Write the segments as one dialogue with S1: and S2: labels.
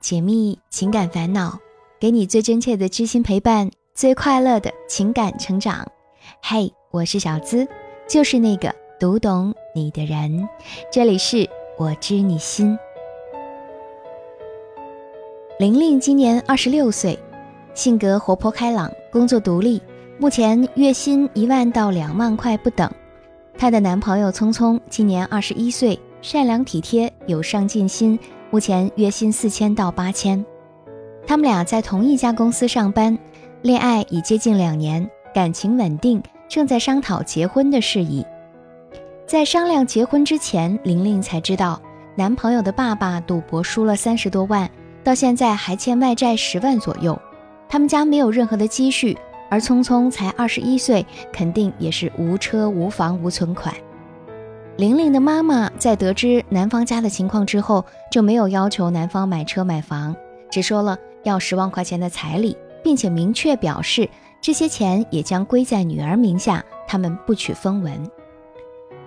S1: 解密情感烦恼，给你最真切的知心陪伴，最快乐的情感成长。嘿，我是小资，就是那个读懂你的人。这里是我知你心。玲玲今年二十六岁，性格活泼开朗，工作独立，目前月薪一万到两万块不等。她的男朋友聪聪今年二十一岁，善良体贴，有上进心，目前月薪四千到八千。他们俩在同一家公司上班，恋爱已接近两年，感情稳定，正在商讨结婚的事宜。在商量结婚之前，玲玲才知道男朋友的爸爸赌博输了三十多万。到现在还欠外债十万左右，他们家没有任何的积蓄，而聪聪才二十一岁，肯定也是无车无房无存款。玲玲的妈妈在得知男方家的情况之后，就没有要求男方买车买房，只说了要十万块钱的彩礼，并且明确表示这些钱也将归在女儿名下，他们不取分文。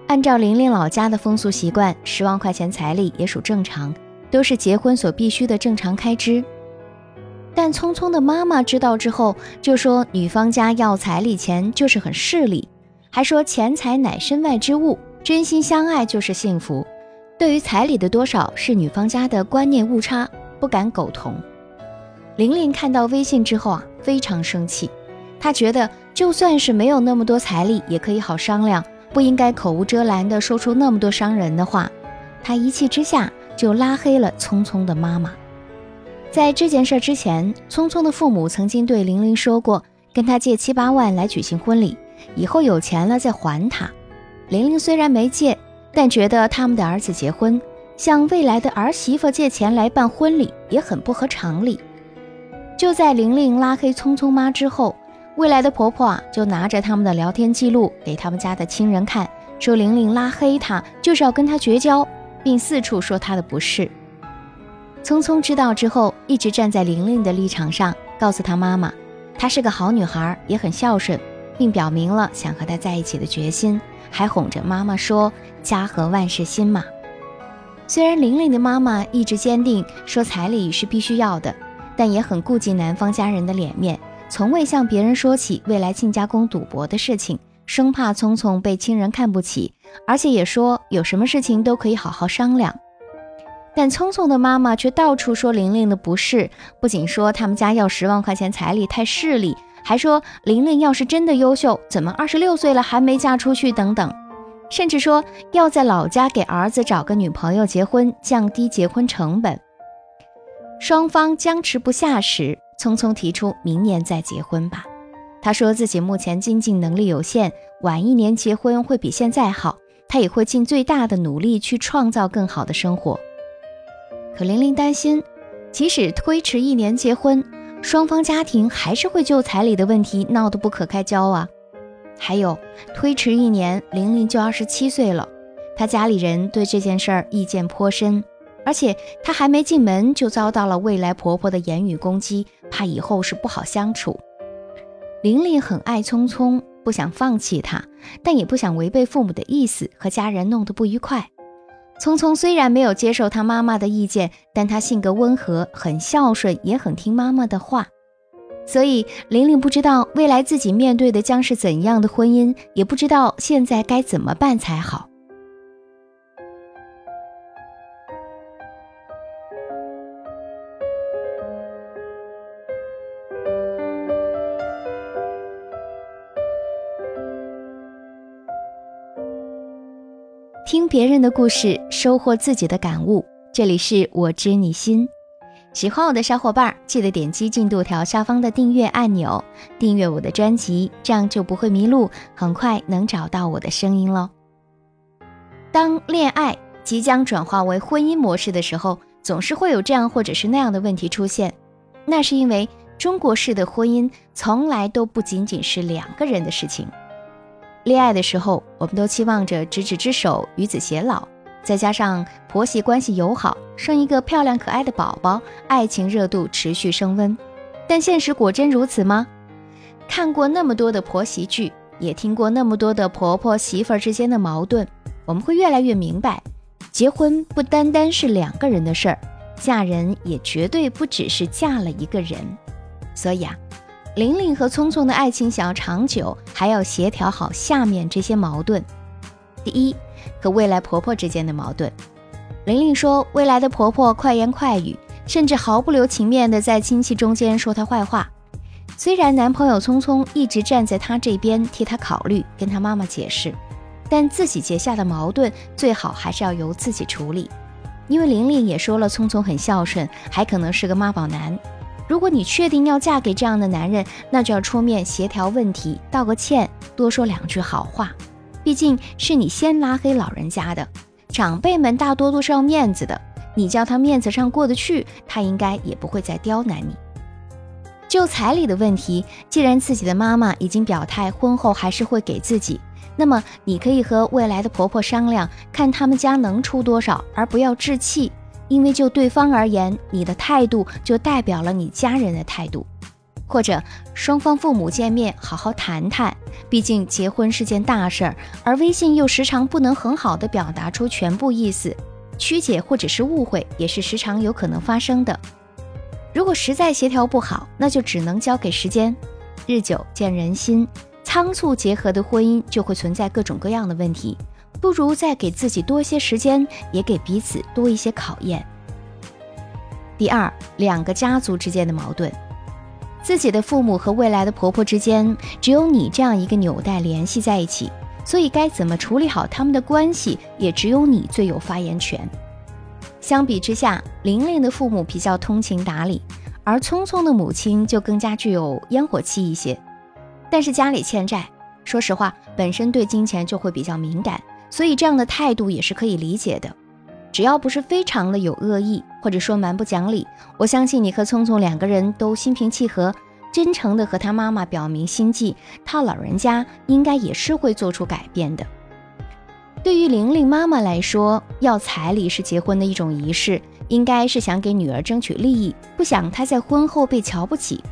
S1: 按照玲玲老家的风俗习惯，十万块钱彩礼也属正常。都是结婚所必须的正常开支，但聪聪的妈妈知道之后，就说女方家要彩礼钱就是很势利，还说钱财乃身外之物，真心相爱就是幸福。对于彩礼的多少，是女方家的观念误差，不敢苟同。玲玲看到微信之后啊，非常生气，她觉得就算是没有那么多彩礼，也可以好商量，不应该口无遮拦的说出那么多伤人的话。她一气之下。就拉黑了聪聪的妈妈。在这件事之前，聪聪的父母曾经对玲玲说过，跟他借七八万来举行婚礼，以后有钱了再还他。玲玲虽然没借，但觉得他们的儿子结婚，向未来的儿媳妇借钱来办婚礼也很不合常理。就在玲玲拉黑聪聪妈之后，未来的婆婆啊就拿着他们的聊天记录给他们家的亲人看，说玲玲拉黑她就是要跟她绝交。并四处说她的不是。聪聪知道之后，一直站在玲玲的立场上，告诉她妈妈，她是个好女孩，也很孝顺，并表明了想和她在一起的决心，还哄着妈妈说“家和万事兴嘛”。虽然玲玲的妈妈一直坚定说彩礼是必须要的，但也很顾及男方家人的脸面，从未向别人说起未来亲家公赌博的事情。生怕聪聪被亲人看不起，而且也说有什么事情都可以好好商量。但聪聪的妈妈却到处说玲玲的不是，不仅说他们家要十万块钱彩礼太势利，还说玲玲要是真的优秀，怎么二十六岁了还没嫁出去等等，甚至说要在老家给儿子找个女朋友结婚，降低结婚成本。双方僵持不下时，匆匆提出明年再结婚吧。他说自己目前经济能力有限，晚一年结婚会比现在好。他也会尽最大的努力去创造更好的生活。可玲玲担心，即使推迟一年结婚，双方家庭还是会就彩礼的问题闹得不可开交啊。还有，推迟一年，玲玲就二十七岁了，她家里人对这件事儿意见颇深，而且她还没进门就遭到了未来婆婆的言语攻击，怕以后是不好相处。玲玲很爱聪聪，不想放弃他，但也不想违背父母的意思和家人弄得不愉快。聪聪虽然没有接受他妈妈的意见，但他性格温和，很孝顺，也很听妈妈的话。所以玲玲不知道未来自己面对的将是怎样的婚姻，也不知道现在该怎么办才好。听别人的故事，收获自己的感悟。这里是我知你心，喜欢我的小伙伴记得点击进度条下方的订阅按钮，订阅我的专辑，这样就不会迷路，很快能找到我的声音喽。当恋爱即将转化为婚姻模式的时候，总是会有这样或者是那样的问题出现，那是因为中国式的婚姻从来都不仅仅是两个人的事情。恋爱的时候，我们都期望着执子之手，与子偕老，再加上婆媳关系友好，生一个漂亮可爱的宝宝，爱情热度持续升温。但现实果真如此吗？看过那么多的婆媳剧，也听过那么多的婆婆媳妇儿之间的矛盾，我们会越来越明白，结婚不单单是两个人的事儿，嫁人也绝对不只是嫁了一个人。所以啊，玲玲和聪聪的爱情想要长久，还要协调好下面这些矛盾。第一，和未来婆婆之间的矛盾。玲玲说，未来的婆婆快言快语，甚至毫不留情面的在亲戚中间说她坏话。虽然男朋友聪聪一直站在她这边替她考虑，跟她妈妈解释，但自己结下的矛盾最好还是要由自己处理。因为玲玲也说了，聪聪很孝顺，还可能是个妈宝男。如果你确定要嫁给这样的男人，那就要出面协调问题，道个歉，多说两句好话。毕竟是你先拉黑老人家的，长辈们大多都是要面子的，你叫他面子上过得去，他应该也不会再刁难你。就彩礼的问题，既然自己的妈妈已经表态，婚后还是会给自己，那么你可以和未来的婆婆商量，看他们家能出多少，而不要置气，因为就对方而言，你的态度就代表了你家人的态度。或者双方父母见面好好谈谈，毕竟结婚是件大事儿，而微信又时常不能很好的表达出全部意思，曲解或者是误会也是时常有可能发生的。如果实在协调不好，那就只能交给时间。日久见人心，仓促结合的婚姻就会存在各种各样的问题，不如再给自己多些时间，也给彼此多一些考验。第二，两个家族之间的矛盾。自己的父母和未来的婆婆之间，只有你这样一个纽带联系在一起，所以该怎么处理好他们的关系，也只有你最有发言权。相比之下，玲玲的父母比较通情达理，而聪聪的母亲就更加具有烟火气一些。但是家里欠债，说实话，本身对金钱就会比较敏感，所以这样的态度也是可以理解的。只要不是非常的有恶意，或者说蛮不讲理，我相信你和聪聪两个人都心平气和，真诚的和他妈妈表明心迹，他老人家应该也是会做出改变的。对于玲玲妈妈来说，要彩礼是结婚的一种仪式，应该是想给女儿争取利益，不想她在婚后被瞧不起。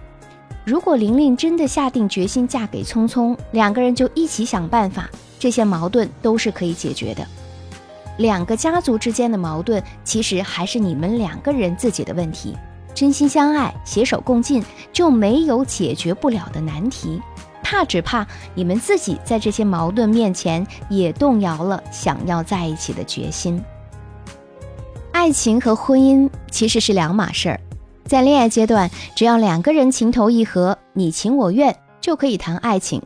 S1: 如果玲玲真的下定决心嫁给聪聪，两个人就一起想办法，这些矛盾都是可以解决的。两个家族之间的矛盾，其实还是你们两个人自己的问题。真心相爱，携手共进，就没有解决不了的难题。怕只怕你们自己在这些矛盾面前也动摇了想要在一起的决心。爱情和婚姻其实是两码事儿，在恋爱阶段，只要两个人情投意合，你情我愿，就可以谈爱情。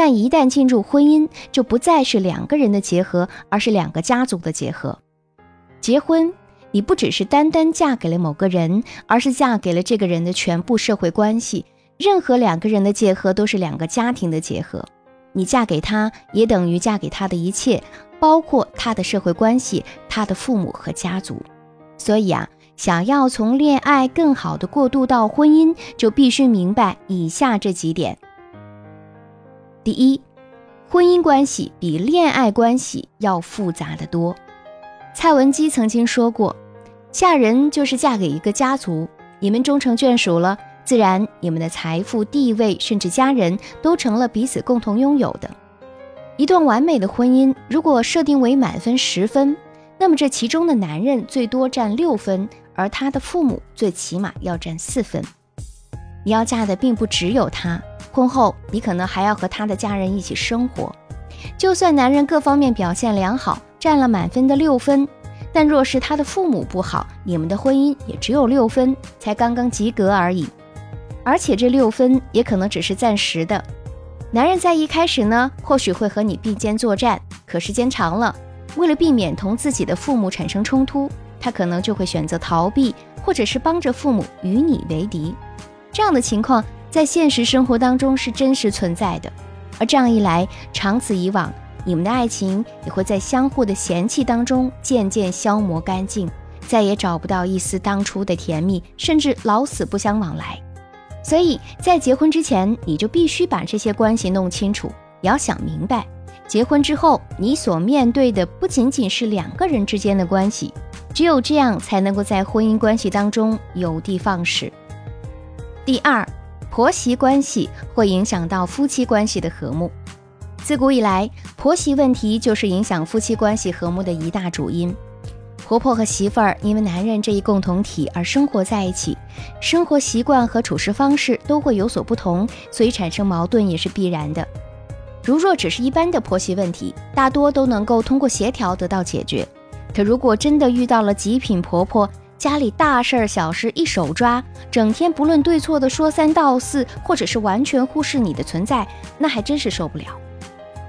S1: 但一旦进入婚姻，就不再是两个人的结合，而是两个家族的结合。结婚，你不只是单单嫁给了某个人，而是嫁给了这个人的全部社会关系。任何两个人的结合，都是两个家庭的结合。你嫁给他，也等于嫁给他的一切，包括他的社会关系、他的父母和家族。所以啊，想要从恋爱更好的过渡到婚姻，就必须明白以下这几点。第一，婚姻关系比恋爱关系要复杂的多。蔡文姬曾经说过：“嫁人就是嫁给一个家族，你们终成眷属了，自然你们的财富、地位，甚至家人都成了彼此共同拥有的。一段完美的婚姻，如果设定为满分十分，那么这其中的男人最多占六分，而他的父母最起码要占四分。你要嫁的并不只有他。”婚后，你可能还要和他的家人一起生活。就算男人各方面表现良好，占了满分的六分，但若是他的父母不好，你们的婚姻也只有六分，才刚刚及格而已。而且这六分也可能只是暂时的。男人在一开始呢，或许会和你并肩作战，可时间长了，为了避免同自己的父母产生冲突，他可能就会选择逃避，或者是帮着父母与你为敌。这样的情况。在现实生活当中是真实存在的，而这样一来，长此以往，你们的爱情也会在相互的嫌弃当中渐渐消磨干净，再也找不到一丝当初的甜蜜，甚至老死不相往来。所以在结婚之前，你就必须把这些关系弄清楚，也要想明白，结婚之后你所面对的不仅仅是两个人之间的关系，只有这样才能够在婚姻关系当中有的放矢。第二。婆媳关系会影响到夫妻关系的和睦。自古以来，婆媳问题就是影响夫妻关系和睦的一大主因。婆婆和媳妇儿因为男人这一共同体而生活在一起，生活习惯和处事方式都会有所不同，所以产生矛盾也是必然的。如若只是一般的婆媳问题，大多都能够通过协调得到解决。可如果真的遇到了极品婆婆，家里大事儿小事一手抓，整天不论对错的说三道四，或者是完全忽视你的存在，那还真是受不了。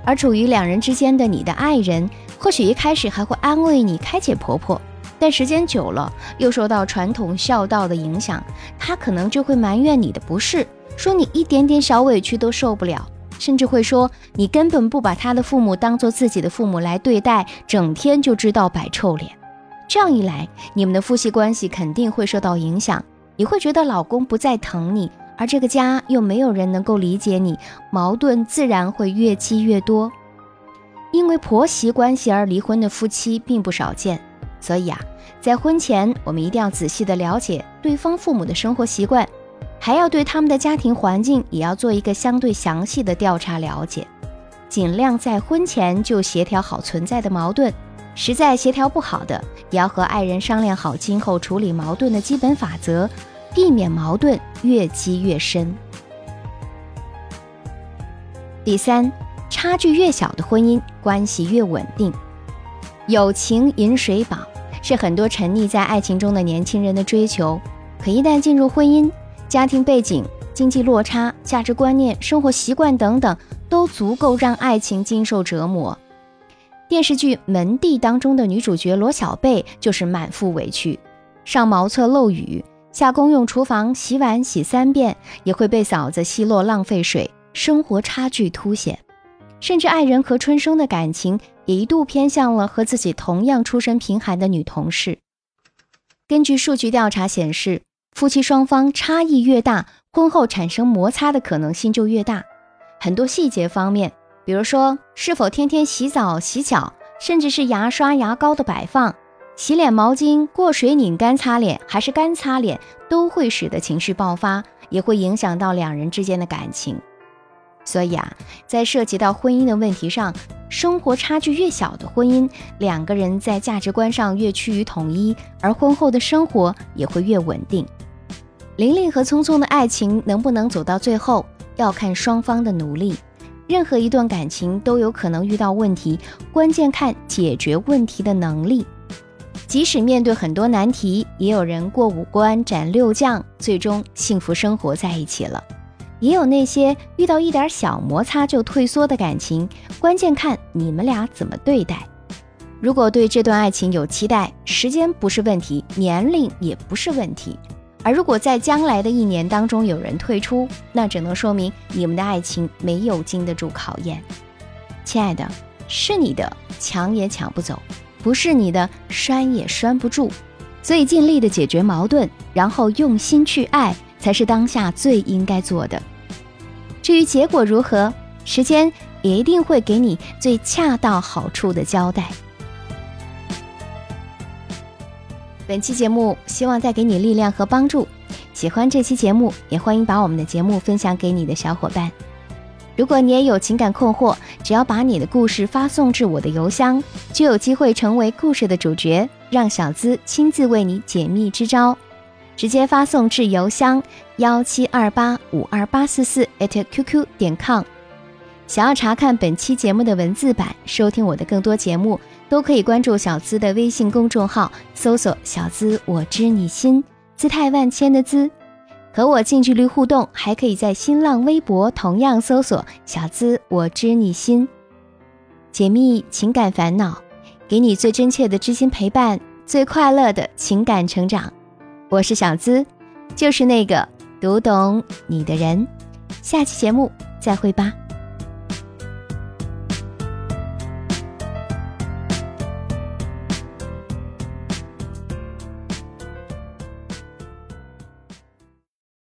S1: 而处于两人之间的你的爱人，或许一开始还会安慰你开解婆婆，但时间久了，又受到传统孝道的影响，他可能就会埋怨你的不是，说你一点点小委屈都受不了，甚至会说你根本不把他的父母当做自己的父母来对待，整天就知道摆臭脸。这样一来，你们的夫妻关系肯定会受到影响。你会觉得老公不再疼你，而这个家又没有人能够理解你，矛盾自然会越积越多。因为婆媳关系而离婚的夫妻并不少见，所以啊，在婚前我们一定要仔细的了解对方父母的生活习惯，还要对他们的家庭环境也要做一个相对详细的调查了解，尽量在婚前就协调好存在的矛盾。实在协调不好的，也要和爱人商量好今后处理矛盾的基本法则，避免矛盾越积越深。第三，差距越小的婚姻关系越稳定。友情饮水饱是很多沉溺在爱情中的年轻人的追求，可一旦进入婚姻，家庭背景、经济落差、价值观念、生活习惯等等，都足够让爱情经受折磨。电视剧《门第》当中的女主角罗小贝就是满腹委屈，上茅厕漏雨，下公用厨房洗碗洗三遍也会被嫂子奚落浪费水，生活差距凸显。甚至爱人和春生的感情也一度偏向了和自己同样出身贫寒的女同事。根据数据调查显示，夫妻双方差异越大，婚后产生摩擦的可能性就越大。很多细节方面。比如说，是否天天洗澡、洗脚，甚至是牙刷、牙膏的摆放、洗脸毛巾过水拧干擦脸还是干擦脸，都会使得情绪爆发，也会影响到两人之间的感情。所以啊，在涉及到婚姻的问题上，生活差距越小的婚姻，两个人在价值观上越趋于统一，而婚后的生活也会越稳定。玲玲和聪聪的爱情能不能走到最后，要看双方的努力。任何一段感情都有可能遇到问题，关键看解决问题的能力。即使面对很多难题，也有人过五关斩六将，最终幸福生活在一起了。也有那些遇到一点小摩擦就退缩的感情，关键看你们俩怎么对待。如果对这段爱情有期待，时间不是问题，年龄也不是问题。而如果在将来的一年当中有人退出，那只能说明你们的爱情没有经得住考验。亲爱的，是你的抢也抢不走，不是你的拴也拴不住。所以尽力的解决矛盾，然后用心去爱，才是当下最应该做的。至于结果如何，时间也一定会给你最恰到好处的交代。本期节目希望带给你力量和帮助。喜欢这期节目，也欢迎把我们的节目分享给你的小伙伴。如果你也有情感困惑，只要把你的故事发送至我的邮箱，就有机会成为故事的主角，让小资亲自为你解密支招。直接发送至邮箱幺七二八五二八四四 @QQ 点 com。想要查看本期节目的文字版，收听我的更多节目。都可以关注小资的微信公众号，搜索“小资我知你心”，姿态万千的“资”，和我近距离互动。还可以在新浪微博同样搜索“小资我知你心”，解密情感烦恼，给你最真切的知心陪伴，最快乐的情感成长。我是小资，就是那个读懂你的人。下期节目再会吧。